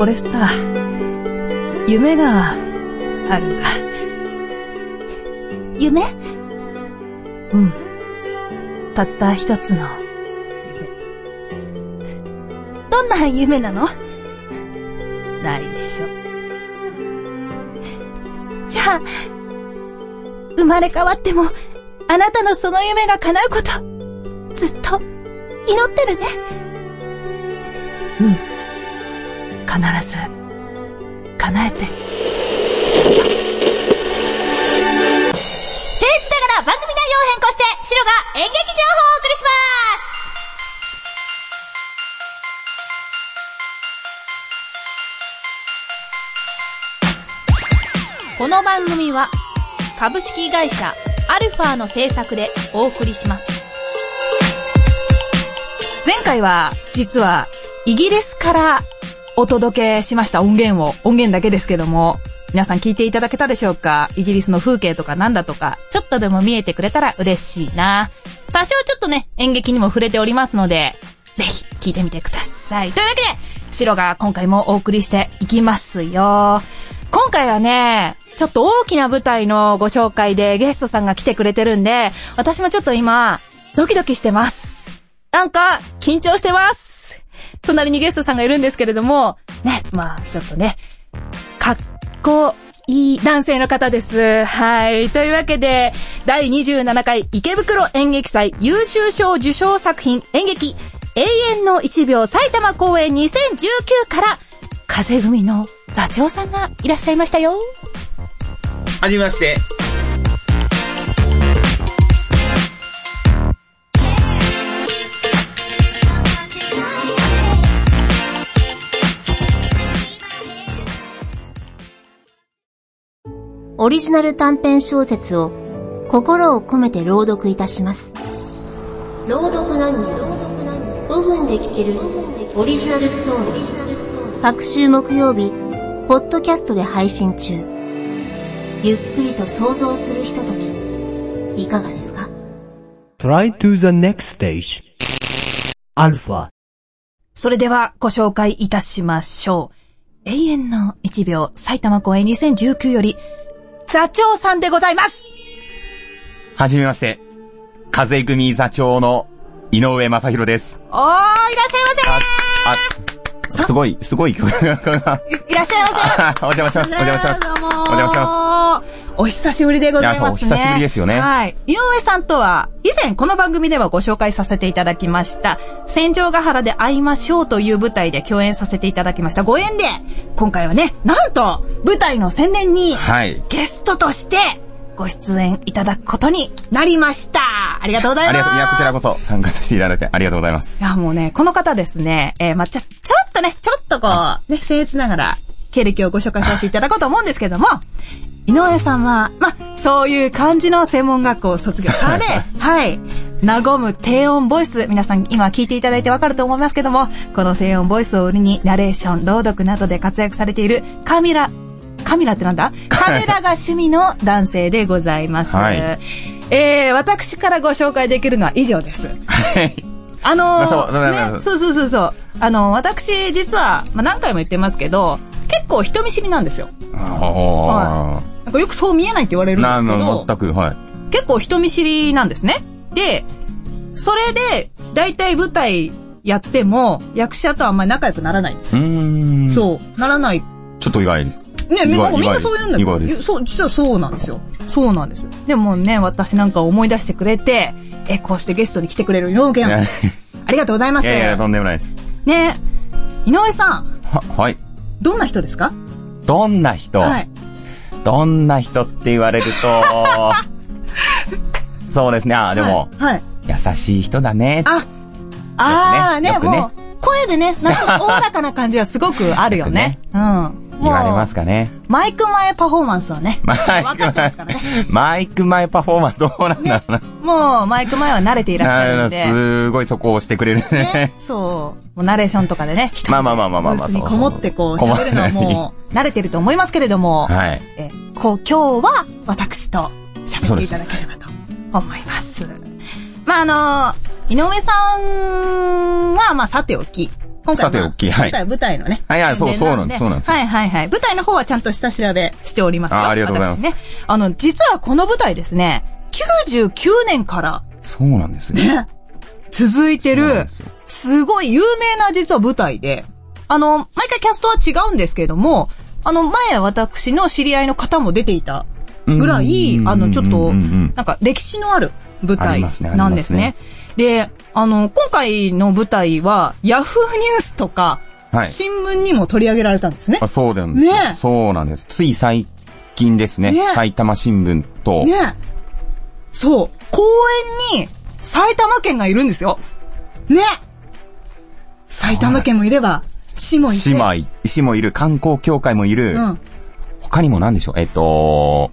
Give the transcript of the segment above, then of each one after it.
俺さ、夢があるんだ。夢？うん。たった一つのどんな夢なの？内緒。じゃあ、生まれ変わっても、あなたのその夢が叶うこと、ずっと、祈ってるね。うん。必ず、叶えて。僭越ながら番組内容を変更して、シロが演劇情報をお送りしますこの番組は株式会社アルファの制作でお送りします。前回は、実は、イギリスからお届けしました音源を、音源だけですけども、皆さん聞いていただけたでしょうか？イギリスの風景とかなんだとか、ちょっとでも見えてくれたら嬉しいな。多少ちょっとね、演劇にも触れておりますので、ぜひ聞いてみてください。というわけで、シロが今回もお送りしていきますよ。今回はね、ちょっと大きな舞台のご紹介でゲストさんが来てくれてるんで、私もちょっと今、ドキドキしてます。なんか、緊張してます。隣にゲストさんがいるんですけれども、ね、まあ、ちょっとね、かっこいい男性の方です。はい。というわけで、第27回池袋演劇祭優秀賞受賞作品演劇、永遠の1秒埼玉公演2019から、風組の座長さんがいらっしゃいましたよ。はじめまして。オリジナル短編小説を心を込めて朗読いたします。朗読何人5分で聞けるオリジナルストーリー。各週木曜日、ポッドキャストで配信中。ゆっくりと想像するひととき、いかがですか？Try to the next stage. Alpha. それではご紹介いたしましょう。永遠の1秒埼玉公演2019より、座長さんでございますはじめまして。風組座長の井上正宏です。おー、いらっしゃいまあ、すごい、すごい曲が。せいらっしゃいませ お邪魔します。お邪魔します。お邪魔しまお久しぶりでございますね。お久しぶりですよねはい。井上さんとは、以前この番組ではご紹介させていただきました、戦場ヶ原で会いましょうという舞台で共演させていただきました。ご縁で、今回はね、なんと、舞台の宣伝に、はい。ゲストとして、ご出演いただくことになりました。ありがとうございます。いや、こちらこそ参加させていただいてありがとうございますい。や、もうね、この方ですね、えーまあ、ちょ、ちょっとね、ちょっとこう、ね、僭越ながら、経歴をご紹介させていただこうと思うんですけども、井上さんは、まあ、そういう感じの専門学校を卒業され、はい、和む低音ボイス、皆さん今聞いていただいてわかると思いますけども、この低音ボイスを売りに、ナレーション、朗読などで活躍されている、カミラ、カミラってなんだ？カメラが趣味の男性でございます。はいえー、私からご紹介できるのは以上です。はい。あのまあそうね、そうそうそうそう。あの、私、実は、まあ、何回も言ってますけど、結構人見知りなんですよ。あなんかよくそう見えないって言われあ。るんでなすけど、全く、はい。結構人見知りなんですね。で、それで、大体舞台やっても、役者とあんまり仲良くならないんですよ。う。そう。ならない。ちょっと意外です。ね、みんなみんなそう言うんだけど、そう、実はそうなんですよ。そうなんです。でもね、私なんか思い出してくれて、え、こうしてゲストに来てくれるようげん。いやいありがとうございます。やいや、とんでもないです。ね、井上さん、は、はい。どんな人ですか？どんな人、はい。どんな人って言われると、そうですね。あ、でも、はい。はい優しい人だね。あ、あーね、ねもう、声でね、なんかおおらかな感じはすごくあるよね。うん。言われますかね。マイク前パフォーマンスはね、マイ分かってますからね。ク、マイク前パフォーマンスどうなんだろうな。もう、マイク前は慣れていらっしゃるんで。すごいそこを押してくれるねね。、そう。もうナレーションとかでね、人まあまあまあまあまあまあにこもってこう喋るのはもう、慣れてると思いますけれども、はい。え、こう、今日は私と喋っていただければと思います。まあ、あの、井上さんは、まあ、さておき、今回さておきはい舞台、舞台のね。はいはいそうそうなんですそうなんですはいはいはい。舞台の方はちゃんと下調べしておりますよ。あありがとうございます私ね。あの、実はこの舞台ですね、99年から、そうなんですね。ね、続いてるすごい有名な実は舞台で、あの、毎回キャストは違うんですけれども、あの、前私の知り合いの方も出ていたぐらい、うんあの、ちょっとなんか歴史のある舞台ありますねなんですね。で、あの、今回の舞台は、ヤフーニュースとか、はい新聞にも取り上げられたんですねあ。そうなんですよねえそうなんです。つい最近ですね。ねえ埼玉新聞と、ねそう、公園に埼玉県がいるんですよ。ね埼玉県もいれば、市もいて。市もい、市もいる、観光協会もいる、うん。他にも何でしょう、えっと、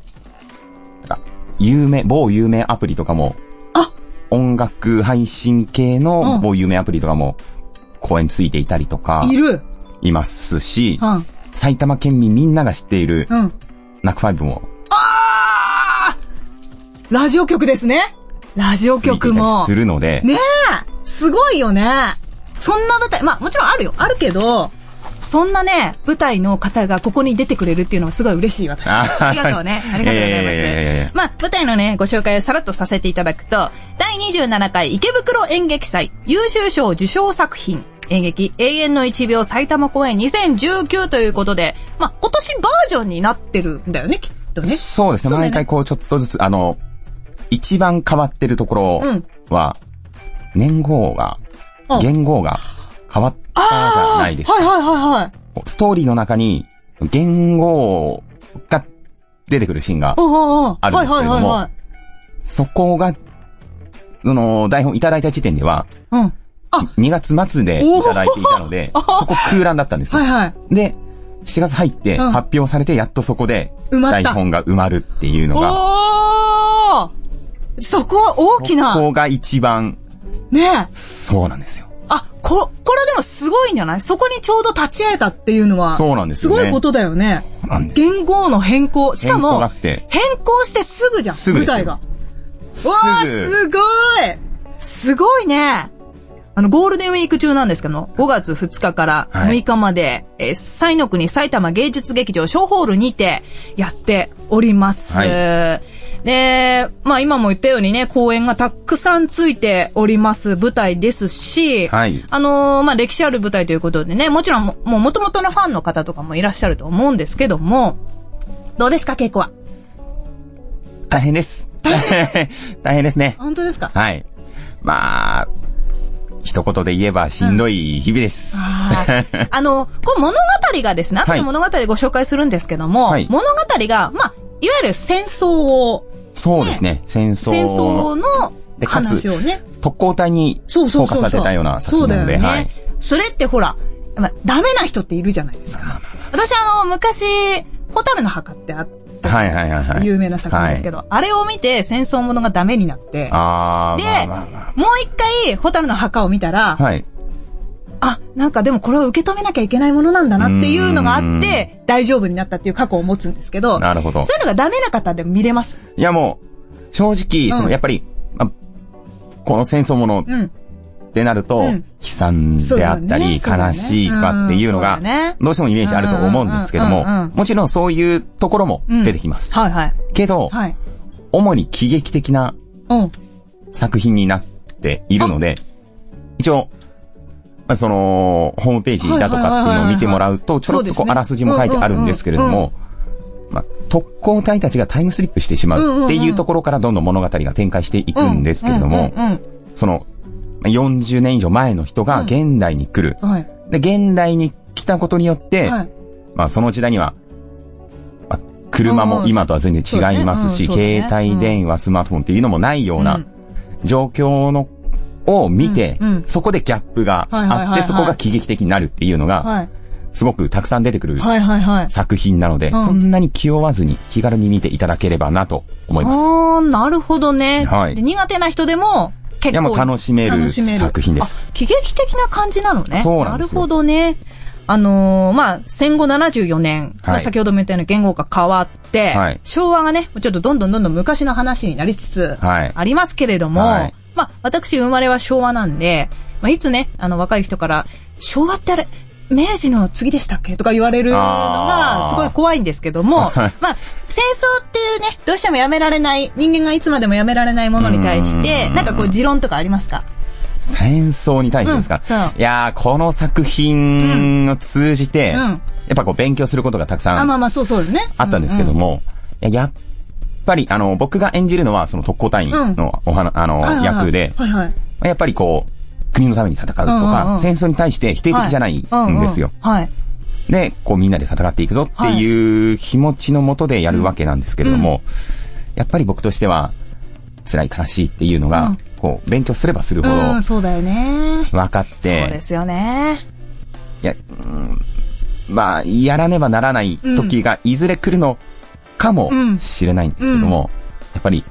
有名、某有名アプリとかも、楽配信系うのん某有名アプリとかも、公演ついていたりとか、いる。いますし、うん。埼玉県民みんなが知っている、うん。ナックファイブもあーラジオ局ですね。ラジオ局も。するので、ねえすごいよね。そんな舞台、まあもちろんあるよ。あるけど、そんなね、舞台の方がここに出てくれるっていうのはすごい嬉しい私。あありがとうね。ありがとうございます。まあ、舞台のね、ご紹介をさらっとさせていただくと、第27回池袋演劇祭優秀賞受賞作品、演劇永遠の一秒埼玉公演2019ということで、まあ、今年バージョンになってるんだよね、きっとね。そうですね、ね毎回こうちょっとずつ、あの、一番変わってるところは、年号が、あ言語が変わったじゃないですか。はいはいはいはい。ストーリーの中に、言語が出てくるシーンが、あるんですけれども。そこが、その、台本いただいた時点では、うん。あ、2月末でいただいていたので、そこ空欄だったんですよ。はいはい。で、4月入ってうん発表されて、やっとそこで、台本が埋まるっていうのが、そこは大きこな、こが一番、ねえ。そうなんですよ。あ、こ、これでもすごいんじゃない？そこにちょうど立ち会えたっていうのは。そうなんですすごいことだよね。そうなんです言語の変更。しかも変更してすぐじゃん。すぐ舞台が。すわあ、ぐ、すごいすごいね。あの、ゴールデンウィーク中なんですけども、5月2日からはい6日まで、えー、西の国埼玉芸術劇場小ホールにてやっております。はいで、まあ今も言ったようにね、公演がたくさんついております舞台ですし、はいあのーまあ歴史ある舞台ということでね、もちろんももう元々のファンの方とかもいらっしゃると思うんですけども、どうですか、稽古は？大変です。大変？ですね。本当ですか？はい。まあ、一言で言えばしんどい日々です。あの、こう物語がですね、後で物語でご紹介するんですけども、はい物語が、まあ、いわゆる戦争を、そうですね。戦争戦争の話をね。特攻隊にフそうそうそうそう。ォーカスさせたような作品なので、そうだよね。はい。それってほら、まあ、ダメな人っているじゃないですか。私あの、昔、ホタルの墓ってあったじゃないですかはいはいはいはい有名な作品ですけど、あれを見て戦争ものがダメになって、あー、で、まあまあまもう一回、ホタルの墓を見たら、あ。はい。あ、なんかでもこれを受け止めなきゃいけないものなんだなっていうのがあって、大丈夫になったっていう過去を持つんですけど、なるほどそういうのがダメな方でも見れます。いやもう、正直、その、うんやっぱり、まあこの戦争ものうん。ってなると、うん悲惨であったり、ね悲しいとかっていうのがどうしてもイメージあると思うんですけどもうんうんうんうん、もちろんそういうところも出てきます。はいはい。けど、はい。主に喜劇的なうん。作品になっているので、一応、まあ、その、ホームページだとかっていうのを見てもらうと、ちょろっとこう、あらすじも書いてあるんですけれども、まあ、特攻隊たちがタイムスリップしてしまうっていうところからどんどん物語が展開していくんですけれどもその、まあ40年以上前の人が現代に来る。うんはい。で、現代に来たことによって、はい。まあその時代には、まあ、車も今とは全然違いますし、携帯電話、スマートフォンっていうのもないよううなん。状況の、を見て、うんうんそこでギャップがはいはいはいはいあって、そこが喜劇的になるっていうのが、はい。すごくたくさん出てくるはいはいはい。作品なので、うんそんなに気負わずに気軽に見ていただければなと思います。あー、なるほどね。はいで苦手な人でも、結構。楽しめる作品ですあ喜劇的な感じなのね。そうなんですよるほどね。あのーまあ、戦後74年、はい先ほども言ったように言語が変わって、はい昭和がね、ちょっとどんどんどんどん昔の話になりつつはいありますけれども、はいまあ、私生まれは昭和なんで、まあ、いつね、あの、若い人から、昭和ってあれ、明治の次でしたっけとか言われるのがすごい怖いんですけども、まあ、戦争っていうね、どうしてもやめられない、人間がいつまでもやめられないものに対して、うん。なんかこう持論とかありますか？戦争に対してですか、うんいやー、この作品を通じて、うん。やっぱこう勉強することがたくさんあ、まあまあそうそうですね。あったんですけども、いややっぱり、あの、僕が演じるのは、その特攻隊員のお話、あの、はいはいはい役で、はいはい。やっぱりこう、国のために戦うとか、うんうんうん戦争に対して否定的じゃないんですよ。はい。うんうんはい。で、こうみんなで戦っていくぞっていう気持ちのもとでやるわけなんですけれども、やっぱり僕としては、辛い悲しいっていうのが、うんこう、勉強すればするほどうん、そうだよね。分かっそうて、ですよね。いや、うんまあ、やらねばならない時がいずれ来るのかもしれないんですけども、やっぱり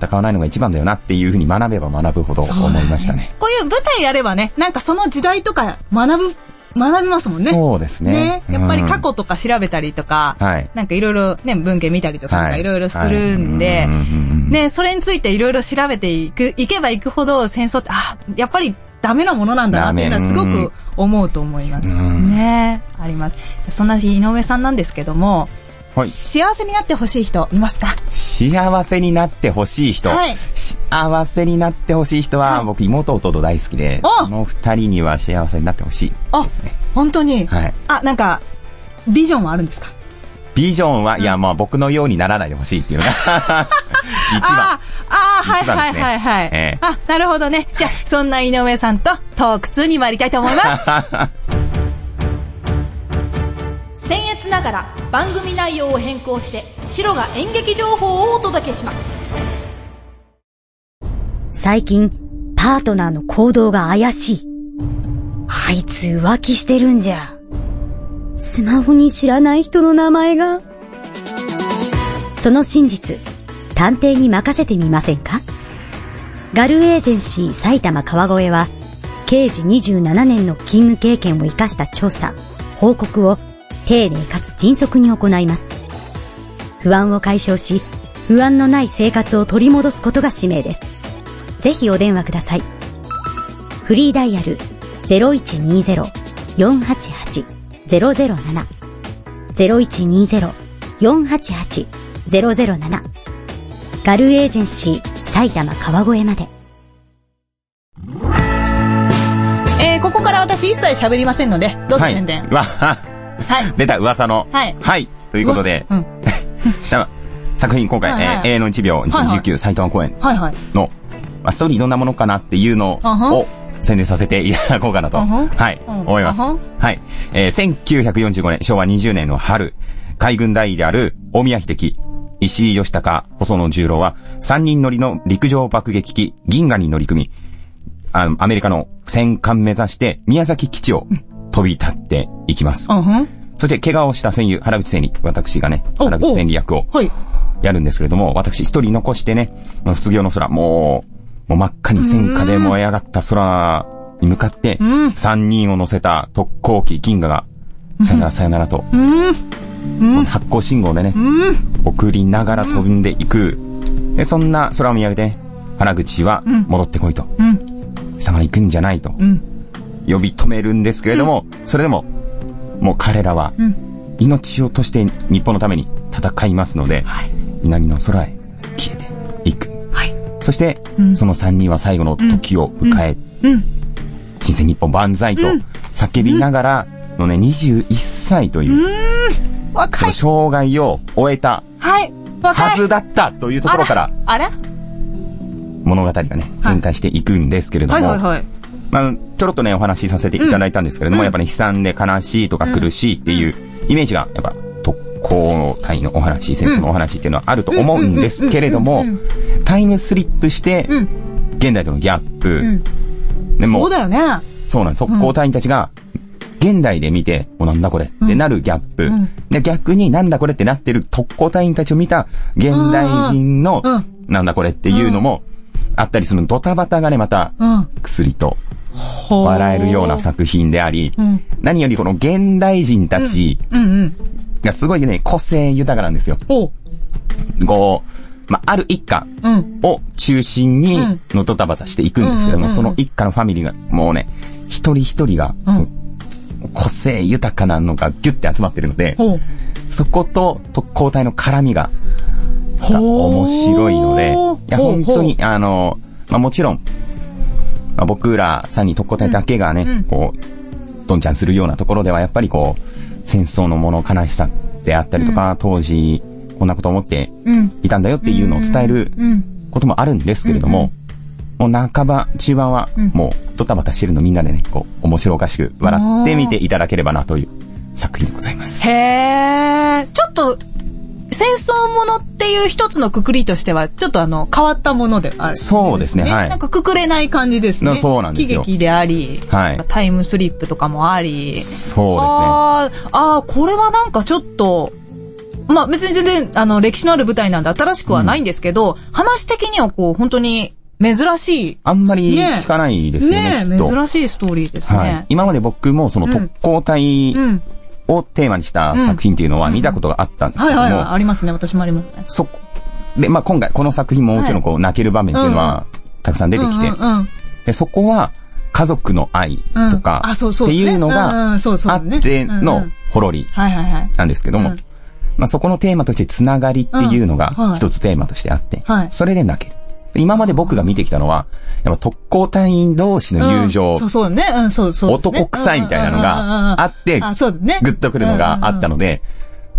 戦わないのが一番だよなっていうふうに学べば学ぶほど思いましたね。こういう舞台やればね、なんかその時代とか学ぶ、学びますもんね。そうですね。ね。やっぱり過うん去とか調べたりとか、はいなんかいろいろね、文献見たりとか、いろいろするんでね、それについていろいろ調べていく、いけばいくほど戦争って、あ、やっぱりダメなものなんだなっていうのはすごく思うと思います。うんねあります。そんな井上さんなんですけども、はい幸せになってほしい人いますか？幸せになってほしい人。はい幸せになってほしい人は、僕妹弟大好きで、おその二人には幸せになってほしいあですね。、本当に？はい。あ、なんか、ビジョンはあるんですか？ビジョンは、いや、まあ僕のようにならないでほしいっていうのが、一番。ああ、はいはいはいはい。ええあ、なるほどね。じゃあ、そんな井上さんとトーク2に参りたいと思います。僭越ながら番組内容を変更して白が演劇情報をお届けします最近、パートナーの行動が怪しい。あいつ浮気してるんじゃ。スマホに知らない人の名前が。その真実、探偵に任せてみませんか？ガルエージェンシー埼玉川越は、刑事27年の勤務経験を活かした調査、報告を丁寧かつ迅速に行います。不安を解消し、不安のない生活を取り戻すことが使命です。ぜひお電話ください。フリーダイヤル0120-488-007 0120-488-007ガルエージェンシー埼玉川越まで。えー、ここから私一切喋りませんので、どうぞはい。宣伝。わ、はい。出た噂の。はい。はい。ということで、うん。だから作品今回、はいはい。えー永遠の1秒2019埼玉公演。はいはい。の、まあ、ストーリーどんなものかなっていうのを宣伝させていただこうかなと、はい、うん思います。うんはい。えー1945年、昭和20年の春、海軍大尉である大宮秀樹、石井義孝、細野十郎は、3人乗りの陸上爆撃機、銀河に乗り組み、あのアメリカの戦艦目指して、宮崎基地を飛び立っていきます。うん。そして、怪我をした戦友、原口千里、私がね、お原口千里役をはい。やるんですけれども、私一人残してね、まあ卒業の空、もう、もう真っ赤に戦火で燃え上がった空に向かって、うん3人を乗せた特攻機銀河が、さよならさよならと、うん。発光信号でね、うん。送りながら飛んでいく。で、そんな空を見上げて、原口は戻ってこいと。うん。貴様行くんじゃないと。うん。呼び止めるんですけれども、それでも、もう彼らは、命を賭して日本のために戦いますので、南の空へ消えていく。はい。そして、その三人は最後の時を迎え、うん。新生日本万歳と叫びながらのね、21歳という、そ若い。の生涯を終えたはい。若はいずだったというところからあら物語がね、はい展開していくんですけれども、はいはいはい。まあ、ちょろっとね、お話しさせていただいたんですけれども、やっぱり悲惨で悲しいとか苦しいっていうイメージが、やっぱ特攻隊のお話、戦争のお話っていうのはあると思うんですけれども、タイムスリップして、現代とのギャップ、でもそうだよね。そうなんです。特攻隊員たちが、現代で見て、お、なんだこれってなるギャップ。で、逆になんだこれってなってる特攻隊員たちを見た現代人のうんうん、なんだこれっていうのも、あったりするドタバタがね、また、うん。薬と笑えるような作品であり、ん何よりこの現代人たち。がすごいね、個性豊かなんですよ。こう、まあ、ある一家うん。を中心にうんのドタバタしていくんですけども、その一家のファミリーが、もうね、一人一人が、その個性豊かなのがギュッて集まってるので。そこと特攻隊の絡みが、また面白いので、いや、本当に、あの、まあ、もちろん、まあ、僕らさんに特攻隊だけがね、うんこう、どんちゃんするようなところでは、やっぱりこう、戦争のもの悲しさであったりとか、当時、こんなこと思ってうん。いたんだよっていうのを伝えるうん。こともあるんですけれども、もう半ば、中盤はうん、もう、ドタバタしてるのみんなでね、こう、面白おかしく笑ってみていただければなという作品でございます。へー。ちょっと、戦争ものっていう一つのくくりとしては、ちょっとあの、変わったものである、そうですねはいなんかくくれない感じですね。なそうなんですよ喜劇であり、はいタイムスリップとかもあり。そうあーあー、これはなんかちょっと、まあ別に全然、あの、歴史のある舞台なんで新しくはないんですけど、話的にはこう、本当に珍しい。あんまりね聞かないですよね、ねえ、きっと。珍しいストーリーですね。はい。今まで僕もその特攻隊うん。をテーマにした作品っていうのは見たことがあったんですけども、はいはいはい、ありますね。私もありますね。そこ、で、まあ今回この作品ももちろんこう泣ける場面っていうのはたくさん出てきて、で、そこは家族の愛とかっていうのがあね。ってのほろり。なんですけども、うん。まあそこのテーマとしてつながりっていうのが一つテーマとしてあって、はい。それで泣ける。で今まで僕が見てきたのは、やっぱ特攻隊員同士の友情、うんそうそうね。うん、そうそうね。男臭いみたいなのがあって。グッとくるのがあったので、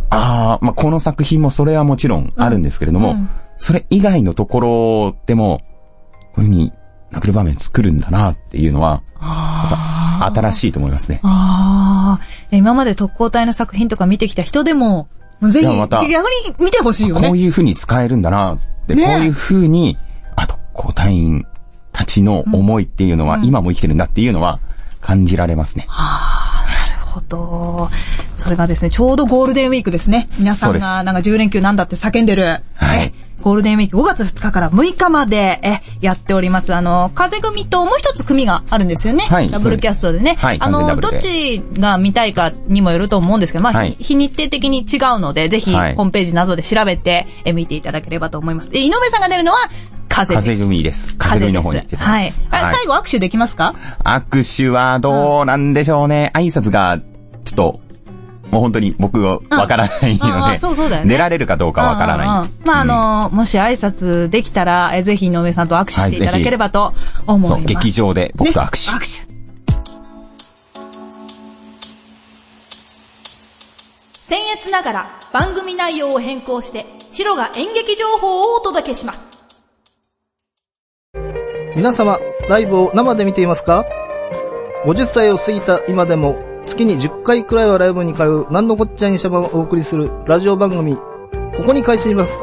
ああ、まあ、この作品もそれはもちろんあるんですけれども、うんうんそれ以外のところでも、こういうふうに泣ける場面作るんだなっていうのは、新しいと思いますね。ああ、今まで特攻隊の作品とか見てきた人でも、ぜひ、逆に見てほしいよね。こういうふうに使えるんだなって、ねこういうふうに、こう隊員たちの思いっていうのは、今も生きてるんだっていうのは感じられますね。なるほど。それがですね、ちょうどゴールデンウィークですね。皆さんがなんか10連休なんだって叫んでる。はいえゴールデンウィーク5月2日から6日まで、え、やっております。あの、風組ともう一つ組があるんですよね。はいダブルキャストでね。はいあの、どっちが見たいかにもよると思うんですけど、まあ、はい日日程的に違うので、ぜひ、ホはいームページなどで調べて、え、見ていただければと思います。で、井上さんが出るのは、風です。風組です。風組の方に行ってます。はい。あ最後握手できますか？握手はどうなんでしょうね。挨拶が、ちょっと、もう本当に僕はわからないうんあので、そうそうだよね出られるかどうかわからない。うんうんうんまあ、あの、もし挨拶できたら、えぜひ井上さんと握手していただければと思います。そう、劇場で僕と握手。ね握手。僭越ながら番組内容を変更して、白が演劇情報をお届けします。皆様、ライブを生で見ていますか ?50 歳を過ぎた今でも、月に10回くらいはライブに通う、なんのこっちゃいにしゃばをお送りするラジオ番組、ここに開始します。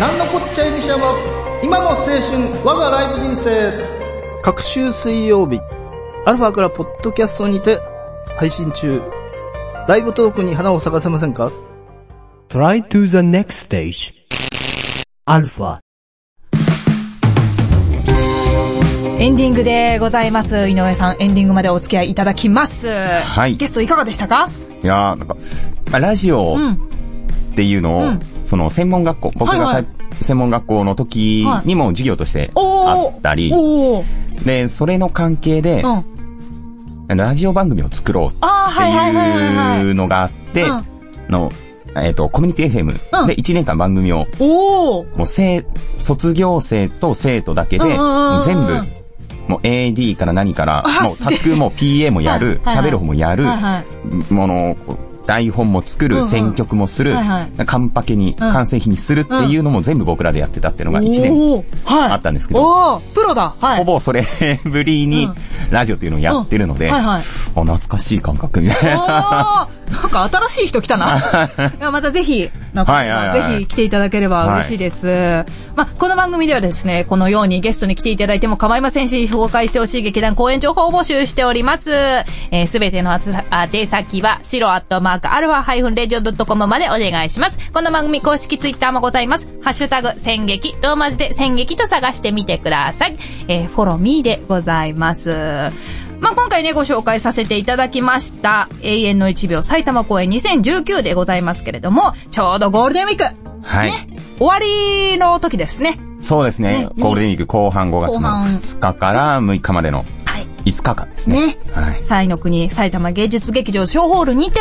なんのこっちゃいにしゃば、今の青春、我がライブ人生。各週水曜日、アルファからポッドキャストにて配信中。ライブトークに花を咲かせませんか？Try to the next stage. Alpha. エンディングでございます。井上さん、エンディングまでお付き合いいただきます。はい。ゲストいかがでしたか？いやーなんか、まあラジオうん。っていうのを、うん。その専門学校、僕はいはい。専門学校の時にも授業としてあったり、おー。で、それの関係で、うん。ラジオ番組を作ろうっていはいはいはいはい。い。うのがあって、うん。の、えっ、と、コミュニティ FM うん。で1年間番組を、おー。もう生、卒業生と生徒だけで、うんうんうんうん。全部、もう AD から何からあ、もう作も PA もやる、喋る方もやる。もの、台本も作る、選曲もする、カンパケに、完成品にするっていうのも全部僕らでやってたっていうのが1年。あったんですけど、プロだ。はい。ほぼそれぶりにうん。ラジオっていうのをやってるので、うん。はいはい。あ懐かしい感覚みたいな。なんか新しい人来たな。またぜひ、なんか、はいはいはいぜひ来ていただければ嬉しいです。まあ、この番組ではですね、このようにゲストに来ていただいても構いませんし、紹介してほしい劇団公演情報を募集しております。えす、べてのあつ宛先は、白アットマークアルファハイフンレディオドットコムまでお願いします。この番組公式ツイッターもございます。ハッシュタグ、戦劇、ローマ字で戦劇と探してみてください。えー Follow me でございます。まあ、今回ね、ご紹介させていただきました、永遠の1秒埼玉公演2019でございますけれども、ちょうどゴールデンウィーク、はい。終わりの時ですね。そうですねねゴールデンウィーク後半5月の後半2日から6日までのはい。5日間ですね。ね。はい。西の国埼玉芸術劇場小ホールにて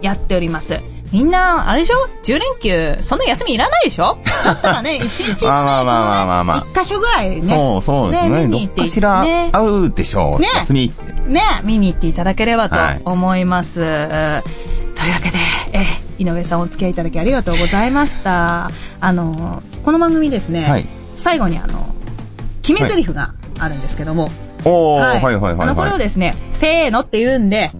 やっております。みんな、あれでしょ ?10 連休、そんな休みいらないでしょ？だったらね、1日、まあまあまあまあまあまあ1箇所ぐらいね。そうそうですね。ね見に行ってどしらね会うでしょう。ね休みって。ね、見に行っていただければとはい思います。というわけで、え、井上さんお付き合いいただきありがとうございました。あの、この番組ですね、はい最後にあの、決め台詞があるんですけども、おー、はいはいはいはい。あの、これをですね、せーのって言うんで、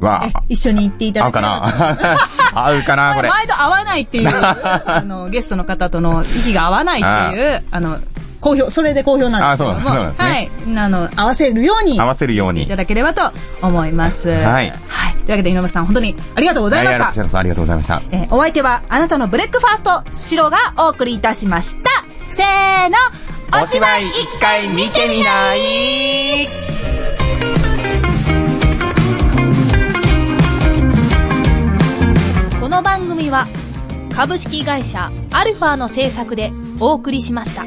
一緒に言っていた合うかだければな？合うかな これ。毎度合わないっていう、あの、ゲストの方との息が合わないっていう、あの、好評、それで好評なんですけども、あそうそうなんですねはい。あの、合わせるように合わせるように。いただければと思います。はいはい。というわけで、井上さん、本当にありがとうございましたはいありがとうございました。えーお相手は、あなたのブレックファースト、シロがお送りいたしました。せーの、お芝居一回見てみない？この番組は株式会社アルファの制作でお送りしました。